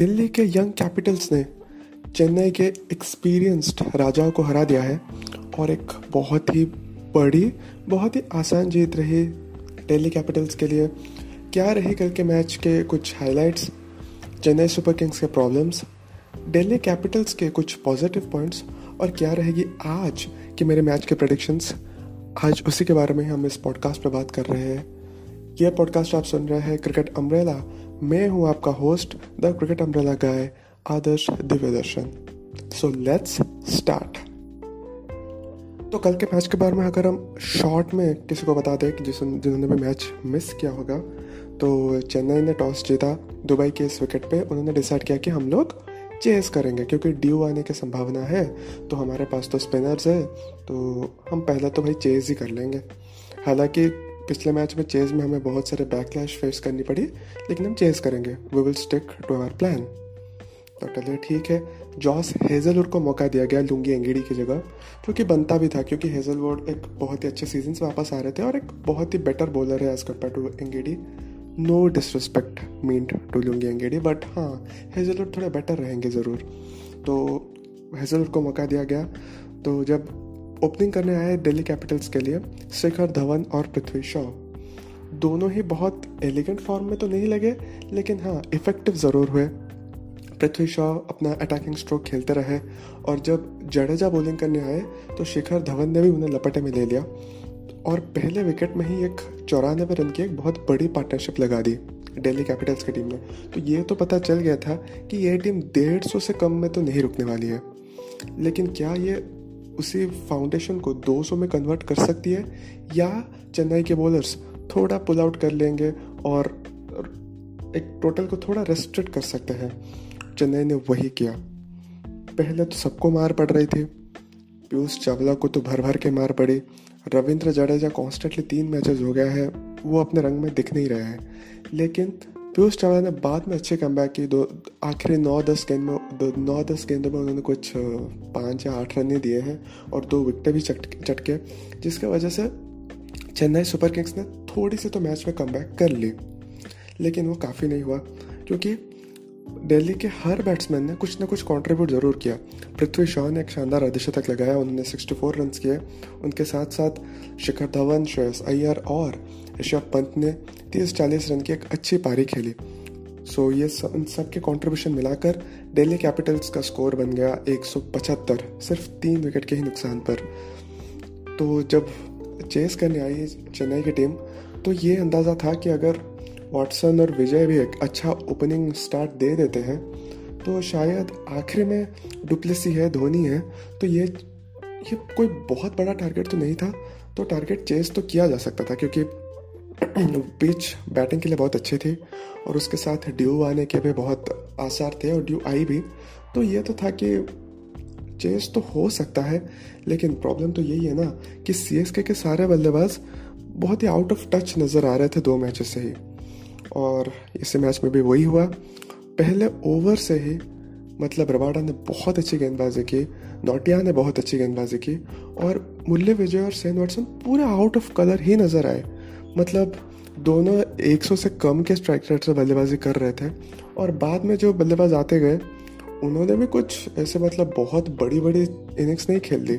दिल्ली के young Capitals ने चेन्नई के एक्सपीरियंस्ड राजाओं को हरा दिया है और एक बहुत ही बड़ी, बहुत ही आसान जीत रही दिल्ली कैपिटल्स के लिए। क्या रही कल के मैच के कुछ हाइलाइट्स चेन्नई सुपर किंग्स के प्रॉब्लम्स दिल्ली कैपिटल्स के कुछ पॉजिटिव पॉइंट्स और क्या रहेगी आज के मेरे मैच के प्रडिक्शंस आज उसी के बारे में हम इस पॉडकास्ट पर बात कर रहे हैं। यह पॉडकास्ट आप सुन रहे हैं क्रिकेट अम्ब्रेला मैं हूँ आपका host the cricket umbrella guy Adarsh Divya Darshan so let's start तो कल के मैच के बारे में अगर हम शॉर्ट में किसी को बता दें कि जिस जिन्होंने भी मैच मिस किया होगा तो चेन्नई ने टॉस जीता, दुबई के इस विकेट पे उन्होंने डिसाइड किया कि हम लोग चेस करेंगे, क्योंकि ड्यू आने की संभावना है तो हमारे पास तो स्पिनर्स है तो हम पहला तो भाई चेस ही कर लेंगे। हालाँकि पिछले मैच में चेज में हमें बहुत सारे बैकलैश फेस करनी पड़ी, लेकिन हम चेज करेंगे। We will stick to our plan तो चलिए ठीक है। जॉस हेजलवुड को मौका दिया गया लुंगी एंगीडी की जगह, जो कि बनता भी था, क्योंकि हेजलवुड एक बहुत ही अच्छे सीज़न वापस आ रहे थे और एक बहुत ही बेटर बॉलर है as compared to Ngidi. No disrespect mean to Lungi Ngidi but हाँ हेजलवुड थोड़े बेटर रहेंगे ज़रूर। तो हेजलवुड को मौका दिया गया। तो जब ओपनिंग करने आए दिल्ली कैपिटल्स के लिए शिखर धवन और पृथ्वी शॉ। दोनों ही बहुत एलिगेंट फॉर्म में तो नहीं लगे, लेकिन हाँ इफ़ेक्टिव ज़रूर हुए। पृथ्वी शॉ अपना अटैकिंग स्ट्रोक खेलते रहे और जब जडेजा बॉलिंग करने आए तो शिखर धवन ने भी उन्हें लपटे में ले लिया। और पहले विकेट में ही एक चौरानवे रन की एक बहुत बड़ी पार्टनरशिप लगा दी दिल्ली कैपिटल्स की टीम ने। तो ये तो पता चल गया था कि ये टीम डेढ़ सौ से कम में तो नहीं रुकने वाली है। लेकिन क्या ये उसी फाउंडेशन को 200 में कन्वर्ट कर सकती है, या चेन्नई के बॉलर्स थोड़ा पुल आउट कर लेंगे और एक टोटल को थोड़ा रेस्ट्रिक्ट कर सकते हैं। चेन्नई ने वही किया। पहले तो सबको मार पड़ रही थी। पीयूष चावला को तो भर भर के मार पड़ी। रविंद्र जडेजा कॉन्स्टेंटली तीन मैचेस हो गया है, वो अपने रंग में दिख नहीं रहे हैं। लेकिन पीयूष चावला ने बाद में अच्छे कम बैक की दो, आखिरी नौ, दस गेंद में नौ, दस गेंदों में उन्होंने कुछ पाँच या आठ रन ही दिए हैं और दो विकटें भी चट चटके। जिसकी वजह से चेन्नई सुपर किंग्स ने थोड़ी सी तो मैच में कम कर ली, लेकिन वो काफ़ी नहीं हुआ, क्योंकि दिल्ली के हर बैट्समैन ने कुछ ना कुछ कंट्रीब्यूट ज़रूर किया। पृथ्वी शॉ ने एक शानदार अर्धशतक लगाया, उन्होंने 64 रन किए। उनके साथ साथ शिखर धवन, श्रेयस अय्यर और ऋषभ पंत ने 30-40 रन की एक अच्छी पारी खेली। सो ये सब, इन सब के कॉन्ट्रीब्यूशन मिलाकर दिल्ली कैपिटल्स का स्कोर बन गया एक सौ पचहत्तर, सिर्फ़ तीन विकेट के ही नुकसान पर। तो जब चेस करने आई चेन्नई की टीम तो ये अंदाज़ा था कि अगर वाटसन और विजय भी एक अच्छा ओपनिंग स्टार्ट दे देते हैं तो शायद आखिर में डुप्लेसी है, धोनी है तो ये ये कोई बहुत बड़ा टारगेट तो नहीं था। तो टारगेट चेस तो किया जा सकता था, क्योंकि पिच बैटिंग के लिए बहुत अच्छे थे और उसके साथ ड्यू आने के भी बहुत आसार थे और ड्यू आई भी। तो ये तो था कि चेस तो हो सकता है, लेकिन प्रॉब्लम तो यही है ना कि सी एस के सारे बल्लेबाज बहुत ही आउट ऑफ़ टच नज़र आ रहे थे दो मैचेस से ही। और इस मैच में भी वही हुआ। पहले ओवर से ही मतलब रवाडा ने बहुत अच्छी गेंदबाजी की, नोटिया ने बहुत अच्छी गेंदबाजी की और मुल्ले विजय और सेन वाटसन पूरे आउट ऑफ़ कलर ही नज़र आए। मतलब दोनों 100 से कम के स्ट्राइक रेट से बल्लेबाजी कर रहे थे। और बाद में जो बल्लेबाज आते गए, उन्होंने भी कुछ ऐसे मतलब बहुत बड़ी बड़ी इनिंग्स नहीं खेल दी।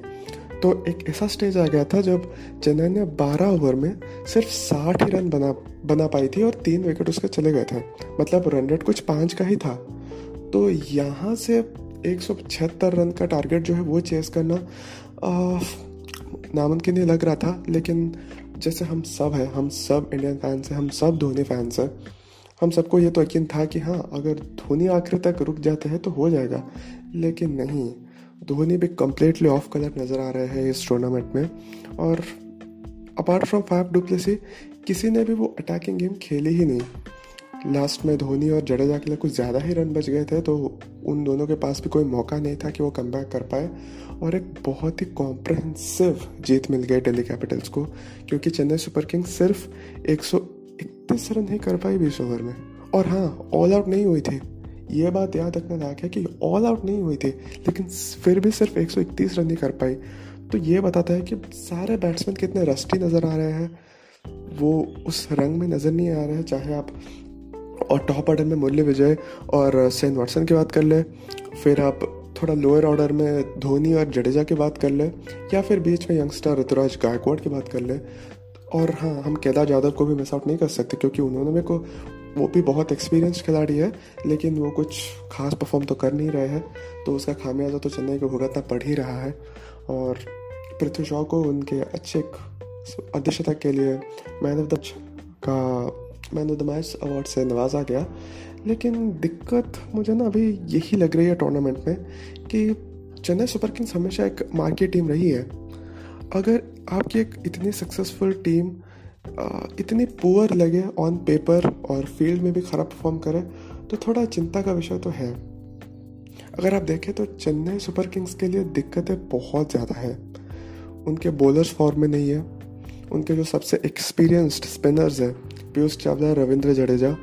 तो एक ऐसा स्टेज आ गया था जब चेन्नई ने 12 ओवर में सिर्फ़ 60 ही रन बना बना पाई थी और तीन विकेट उसके चले गए थे। मतलब रन रेट कुछ पाँच का ही था। तो यहाँ से एक सौ छिहत्तर रन का टारगेट जो है वो चेस करना नामुमकिन ही लग रहा था, लेकिन जैसे हम सब हैं, हम सब इंडियन फैंस हैं, हम सब धोनी फैंस हैं। हम सबको ये तो यकीन था कि हाँ अगर धोनी आखिर तक रुक जाते हैं तो हो जाएगा। लेकिन नहीं, धोनी भी कम्प्लीटली ऑफ़ कलर नज़र आ रहे हैं इस टूर्नामेंट में। और अपार्ट फ्रॉम फाइव डुप्लेसी किसी ने भी वो अटैकिंग गेम खेली ही नहीं। लास्ट में धोनी और जडेजा के लिए कुछ ज़्यादा ही रन बच गए थे तो उन दोनों के पास भी कोई मौका नहीं था कि वो कम कर पाए। और एक बहुत ही कॉम्प्रहेंसिव जीत मिल गई दिल्ली कैपिटल्स को, क्योंकि चेन्नई सुपर किंग्स सिर्फ़ एक सौ इकतीस रन ही कर पाई बीस ओवर में। और हाँ ऑल आउट नहीं हुई थी। ये बात याद रखना लायक है कि ऑल आउट नहीं हुई थी, लेकिन फिर भी सिर्फ़ 131 रन ही कर पाई। तो ये बताता है कि सारे बैट्समैन कितने रस्टी नज़र आ रहे हैं। वो उस रंग में नज़र नहीं आ रहे हैं, चाहे आप और टॉप ऑर्डर में मुरली विजय और सेन वाटसन की बात कर ले, फिर आप थोड़ा लोअर ऑर्डर में धोनी और जडेजा की बात कर ले, या फिर बीच में यंगस्टर ऋतुराज गायकवाड़ की बात कर ले। और हाँ हम केदार यादव को भी मिस आउट नहीं कर सकते, क्योंकि उन्होंने मेरे को, वो भी बहुत एक्सपीरियंस खिलाड़ी है, लेकिन वो कुछ खास परफॉर्म तो कर नहीं रहे हैं तो उसका खामियाजा तो चेन्नई को भुगतना पड़ ही रहा है। और पृथ्वी शॉ को उनके अच्छे अध्यक्षता के लिए मैन ऑफ़ द का man of the match award से नवाजा गया। लेकिन दिक्कत मुझे ना अभी यही लग रही है टूर्नामेंट में कि चेन्नई सुपर किंग्स हमेशा एक मार्केट टीम रही है। अगर आपकी एक इतनी सक्सेसफुल टीम इतनी पुअर लगे ऑन पेपर और फ़ील्ड में भी ख़राब परफॉर्म करे तो थोड़ा चिंता का विषय तो है। अगर आप देखें तो चेन्नई सुपर किंग्स के लिए दिक्कतें बहुत ज़्यादा है। उनके बॉलर्स फॉर्म में नहीं है। उनके जो सबसे एक्सपीरियंस्ड स्पिनर्स हैं, पीयूष चावला रविंद्र जडेजा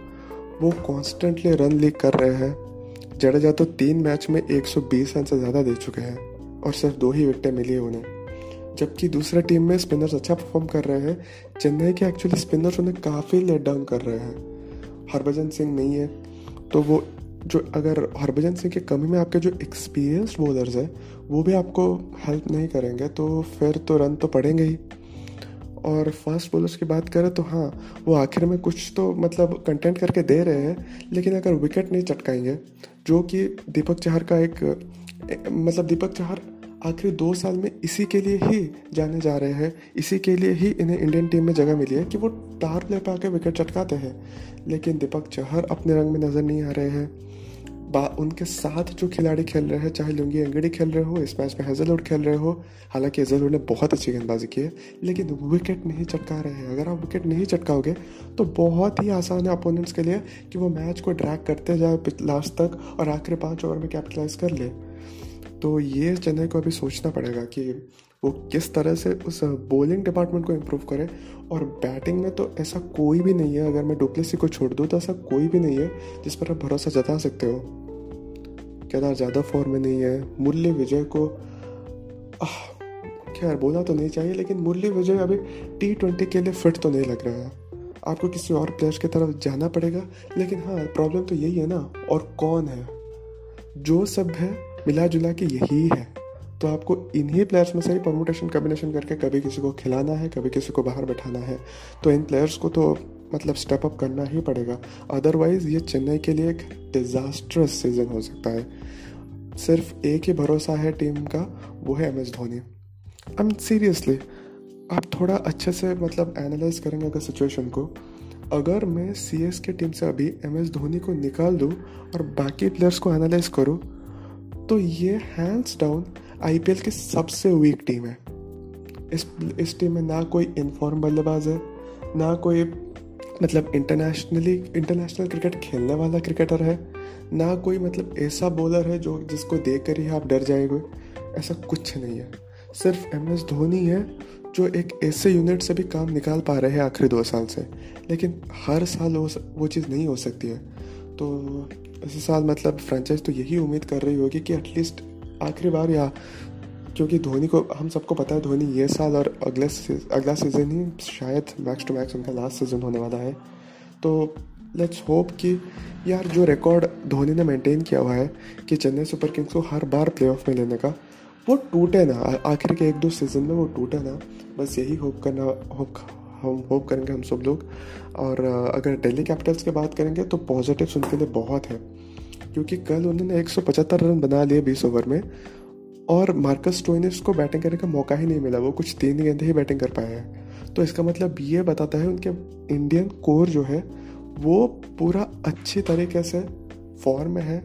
वो कॉन्स्टेंटली रन लीक कर रहे हैं। जडेजा तो तीन मैच में 120 रन से ज़्यादा दे चुके हैं और सिर्फ़ दो ही विकटें मिली है उन्हें। जबकि दूसरे टीम में स्पिनर्स अच्छा परफॉर्म कर रहे हैं। चेन्नई के एक्चुअली स्पिनर्स उन्हें काफ़ी लेट डाउन कर रहे हैं। हरभजन सिंह नहीं है। तो वो जो अगर हरभजन सिंह की कमी में आपके जो एक्सपीरियंस्ड बॉलर्स हैं, वो भी आपको हेल्प नहीं करेंगे तो फिर तो रन तो पड़ेंगे ही। और फास्ट बॉलर्स की बात करें तो हाँ वो आखिर में कुछ तो मतलब कंटेंट करके दे रहे हैं, लेकिन अगर विकेट नहीं चटकाएँगे, जो कि दीपक चहर का एक मतलब दीपक चहर आखिरी दो साल में इसी के लिए ही जाने जा रहे हैं, इसी के लिए ही इन्हें इंडियन टीम में जगह मिली है कि वो टार प्ले पे आके विकेट चटकाते हैं। लेकिन दीपक चहर अपने रंग में नज़र नहीं आ रहे हैं। उनके साथ जो खिलाड़ी खेल रहे हैं, चाहे लुंगी अंगड़ी खेल रहे हो, इस मैच में हेजलवुड खेल रहे हो, हालाँकि हेजलवुड ने बहुत अच्छी गेंदबाजी की है, लेकिन विकेट नहीं चटका रहे हैं। अगर आप विकेट नहीं चटकाओगे तो बहुत ही आसान है अपोनेंट्स के लिए कि वो मैच को ड्रैग करते जाए लास्ट तक और आखिरी पाँच ओवर में कैपिटलाइज कर ले। तो ये चेन्नई को अभी सोचना पड़ेगा कि वो किस तरह से उस बॉलिंग डिपार्टमेंट को इम्प्रूव करे? और बैटिंग में तो ऐसा कोई भी नहीं है, अगर मैं डुप्लेसी को छोड़ दूँ तो ऐसा कोई भी नहीं है जिस पर आप भरोसा जता सकते हो। केदार ज़्यादा फॉर्म में नहीं है, मुरली विजय को खैर, बोला तो नहीं चाहिए, लेकिन मुरली विजय अभी टी ट्वेंटी के लिए फिट तो नहीं लग रहा है। आपको किसी और प्लेयर्स की तरफ़ जाना पड़ेगा, लेकिन हाँ प्रॉब्लम तो यही है ना, और कौन है? जो सब है मिला जुला के यही है। तो आपको इन्हीं प्लेयर्स में से ही परमुटेशन कॉम्बिनेशन करके कभी किसी को खिलाना है, कभी किसी को बाहर बैठाना है तो इन प्लेयर्स को तो मतलब स्टेप अप करना ही पड़ेगा। अदरवाइज़ ये चेन्नई के लिए एक डिज़ास्ट्रस सीज़न हो सकता है। सिर्फ़ एक ही भरोसा है टीम का, वो है M S Dhoni. I mean seriously आप थोड़ा अच्छे से मतलब एनालाइज करेंगे अगर सिचुएशन को। अगर मैं सी एस के टीम से अभी एम एस धोनी को निकाल दूँ और बाकी प्लेयर्स को एनालाइज करूँ तो ये हैंड्स डाउन आईपीएल की सबसे वीक टीम है। इस इस टीम में ना कोई इनफॉर्म बल्लेबाज है, ना कोई मतलब इंटरनेशनली इंटरनेशनल क्रिकेट खेलने वाला क्रिकेटर है, ना कोई मतलब ऐसा बॉलर है जो, जिसको देख कर ही आप डर जाएँगे। ऐसा कुछ नहीं है। सिर्फ़ एम एस धोनी है, जो एक ऐसे यूनिट से भी काम निकाल पा रहे हैं आखिरी दो साल से। लेकिन हर साल वो वो चीज़ नहीं हो सकती है। तो इस साल मतलब फ्रेंचाइज तो यही उम्मीद कर रही होगी कि एटलीस्ट आखिरी बार या, क्योंकि धोनी को, हम सबको पता है धोनी ये साल और अगले अगला सीज़न ही शायद मैक्स टू मैक्स उनका लास्ट सीज़न होने वाला है। तो लेट्स होप कि यार जो रिकॉर्ड धोनी ने मेंटेन किया हुआ है कि चेन्नई सुपर किंग्स को हर बार प्लेऑफ में लेने का, वो टूटे ना। आखिर के एक दो सीज़न में वो टूटे ना। बस यही होप करना होप हम होप करेंगे हम सब लोग। और, अगर दिल्ली कैपिटल्स की बात करेंगे तो पॉजिटिव्स उनके लिए बहुत है। क्योंकि कल उन्होंने 175 रन बना लिए 20 ओवर में, और मार्कस स्टोइनिस को बैटिंग करने का मौका ही नहीं मिला, वो कुछ तीन गेंदे ही बैटिंग कर पाए हैं। तो इसका मतलब ये बताता है उनके इंडियन कोर जो है, वो पूरा अच्छी तरीके से फॉर्म में है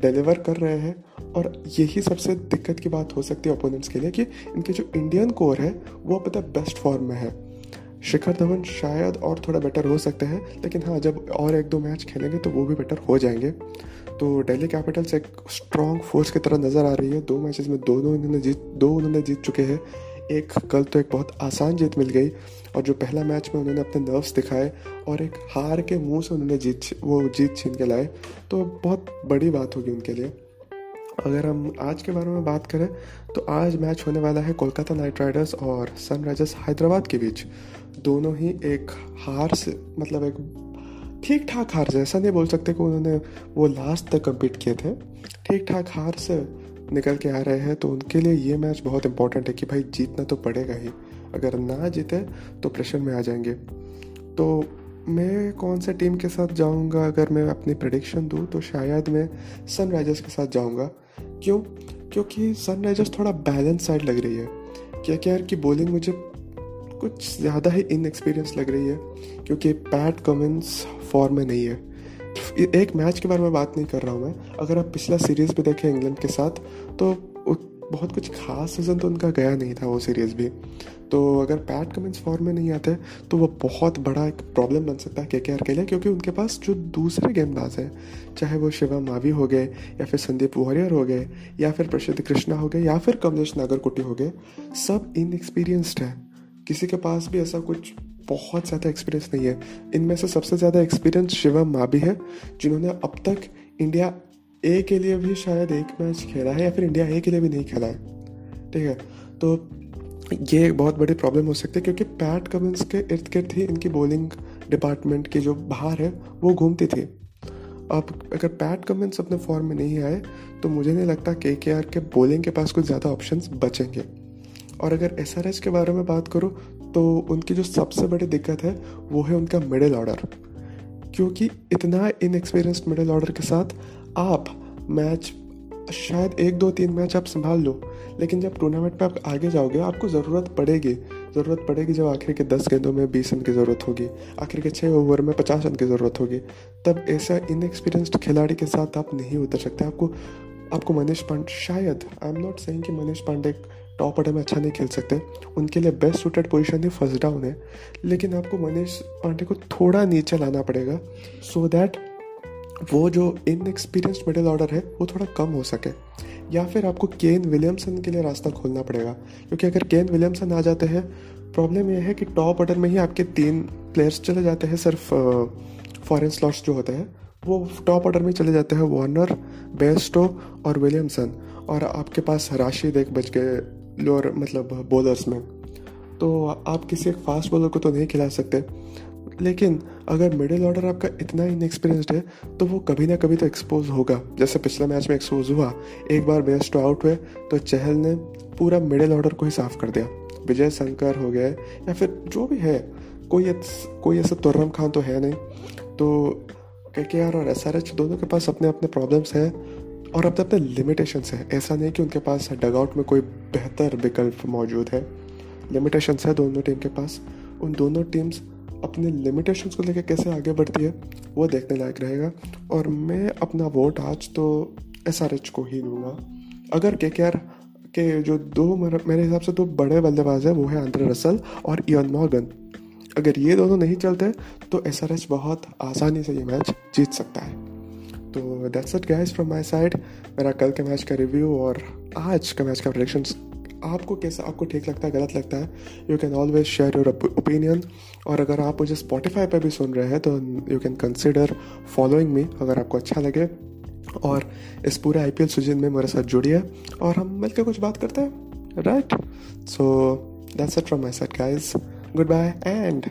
डिलीवर कर रहे हैं, और यही सबसे दिक्कत की बात हो सकती है ओपोनेंट्स के लिए कि इनके जो इंडियन कोर है, वो पता बेस्ट फॉर्म में है। शिखर धवन शायद और थोड़ा बेटर हो सकते हैं, लेकिन हाँ जब और एक दो मैच खेलेंगे तो वो भी बेटर हो जाएँगे। तो डेली कैपिटल्स एक स्ट्रॉन्ग फोर्स की तरह नज़र आ रही है। दो मैचेस में दोनों इन्होंने जीत, दो उन्होंने जीत चुके हैं। एक कल तो एक बहुत आसान जीत मिल गई और जो पहला मैच में उन्होंने अपने नर्व्स दिखाए और एक हार के मुँह से उन्होंने जीत वो जीत छीन के लाए। तो बहुत बड़ी बात होगी उनके लिए। अगर हम आज के बारे में बात करें तो आज मैच होने वाला है कोलकाता नाइट राइडर्स और सनराइजर्स हैदराबाद के बीच। दोनों ही एक हार से मतलब एक ठीक ठाक हार से, ऐसा नहीं बोल सकते कि उन्होंने वो लास्ट तक कम्पीट किए थे। ठीक ठाक हार से निकल के आ रहे हैं तो उनके लिए ये मैच बहुत इंपॉर्टेंट है कि भाई जीतना तो पड़ेगा ही। अगर ना जीते तो प्रेशर में आ जाएँगे। तो मैं कौन से टीम के साथ जाऊँगा? अगर मैं अपनी प्रडिक्शन दूँ तो शायद मैं सनराइजर्स के साथ जाऊँगा। क्यों? क्योंकि सनराइजर्स थोड़ा बैलेंस साइड लग रही है। क्या क्या की बॉलिंग मुझे कुछ ज़्यादा ही इनएक्सपीरियंस लग रही है, क्योंकि पैट कमिंस फॉर्म में नहीं है। एक मैच के बारे में बात नहीं कर रहा हूँ मैं। अगर आप पिछला सीरीज़ भी देखें इंग्लैंड के साथ तो बहुत कुछ खास सीज़न तो उनका गया नहीं था वो सीरीज़ भी। तो अगर पैट कमिंस फॉर्म में नहीं आते तो वो बहुत बड़ा एक प्रॉब्लम बन सकता है के के लिए, क्योंकि उनके पास जो दूसरे गेंदबाज हैं, चाहे वो शिवा मावी हो गए, या फिर संदीप वॉरियर हो गए, या फिर प्रसिद्ध कृष्णा हो गए, या फिर कमलेश नागरकोटी हो गए, सब इनएक्सपीरियंस्ड है। किसी के पास भी ऐसा कुछ बहुत ज़्यादा एक्सपीरियंस नहीं है। इनमें से सबसे ज़्यादा एक्सपीरियंस शिवम माभी है, जिन्होंने अब तक इंडिया ए के लिए भी शायद एक मैच खेला है या फिर इंडिया ए के लिए भी नहीं खेला है। ठीक है? तो ये एक बहुत बड़ी प्रॉब्लम हो सकती है, क्योंकि पैट कमिंस के इर्द गिर्द ही इनकी बॉलिंग डिपार्टमेंट की जो बाहर है, वो घूमती थी। अब अगर पैट कमिंस अपने फॉर्म में नहीं आए तो मुझे नहीं लगता के के आर के बॉलिंग के पास कुछ ज़्यादा ऑप्शन बचेंगे। और अगर एस आर एच के बारे में बात करो तो उनकी जो सबसे बड़ी दिक्कत है, वो है उनका मिडिल ऑर्डर क्योंकि इतना इनएक्सपीरियंस्ड मिडिल ऑर्डर के साथ आप मैच शायद एक दो तीन मैच आप संभाल लो, लेकिन जब टूर्नामेंट पे आप आगे जाओगे, आपको ज़रूरत पड़ेगी। ज़रूरत पड़ेगी जब आखिर के दस गेंदों में बीस रन की ज़रूरत होगी, आखिर के छः ओवर में पचास रन की ज़रूरत होगी। तब ऐसा इनएक्सपीरियंस्ड खिलाड़ी के साथ आप नहीं उतर सकते। आपको आपको मनीष पांडे, शायद आई एम नॉट सेइंग कि मनीष पांडे टॉप ऑर्डर में अच्छा नहीं खेल सकते। उनके लिए बेस्ट सुटेड पोजीशन ही फ़र्स्ट डाउन है। लेकिन आपको मनीष पांडे को थोड़ा नीचे लाना पड़ेगा सो so दैट वो जो इनएक्सपीरियंस्ड मिडिल ऑर्डर है, वो थोड़ा कम हो सके। या फिर आपको केन विलियमसन के लिए रास्ता खोलना पड़ेगा, क्योंकि अगर केन विलियमसन आ जाते हैं प्रॉब्लम यह है कि टॉप ऑर्डर में ही आपके तीन प्लेयर्स चले जाते हैं, सिर्फ़ फॉरेन स्लॉट्स जो होते हैं, वो टॉप ऑर्डर में चले जाते हैं वार्नर बेस्टो और विलियमसन और आपके पास राशिद एक बच गए लोअर मतलब बॉलर्स में। तो आप किसी एक फास्ट बॉलर को तो नहीं खिला सकते। लेकिन अगर मिडिल ऑर्डर आपका इतना इनएक्सपीरियंस्ड है तो वो कभी ना कभी तो एक्सपोज होगा। जैसे पिछले मैच में एक्सपोज हुआ, एक बार बेस्ट आउट हुए तो चहल ने पूरा मिडिल ऑर्डर को ही साफ़ कर दिया। विजय शंकर हो गए, या फिर जो भी है, कोई कोई ऐसा तुर्रम खान तो है नहीं। तो के आर और एस आर एच दोनों के पास अपने अपने प्रॉब्लम्स हैं। और अपने अपने लिमिटेशंस हैं। ऐसा नहीं कि उनके पास डगआउट में कोई बेहतर विकल्प मौजूद है। लिमिटेशंस है दोनों टीम के पास। उन दोनों टीम्स अपने लिमिटेशंस को लेकर कैसे आगे बढ़ती है, वो देखने लायक रहेगा। और मैं अपना वोट आज तो एस आर एच को ही दूँगा। अगर के के जो दो मेरे हिसाब से दो बड़े बल्लेबाज हैं, वो है आंद्रे रसल और इयन मॉर्गन अगर ये दोनों नहीं चलते तो एसआरएच बहुत आसानी से ये मैच जीत सकता है। तो that's it guys from my side मेरा कल के मैच का रिव्यू और आज का मैच का प्रोडिक्शंस आपको कैसा, आपको ठीक लगता है, गलत लगता है? You can always share your opinion और अगर आप मुझे स्पॉटिफाई पर भी सुन रहे हैं तो you can consider following me अगर आपको अच्छा लगे। और इस पूरे आई पी एल सीज़न में मेरे साथ जुड़िए और हम मिलकर कुछ बात करते हैं right so that's it from my side guys good bye and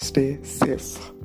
stay safe.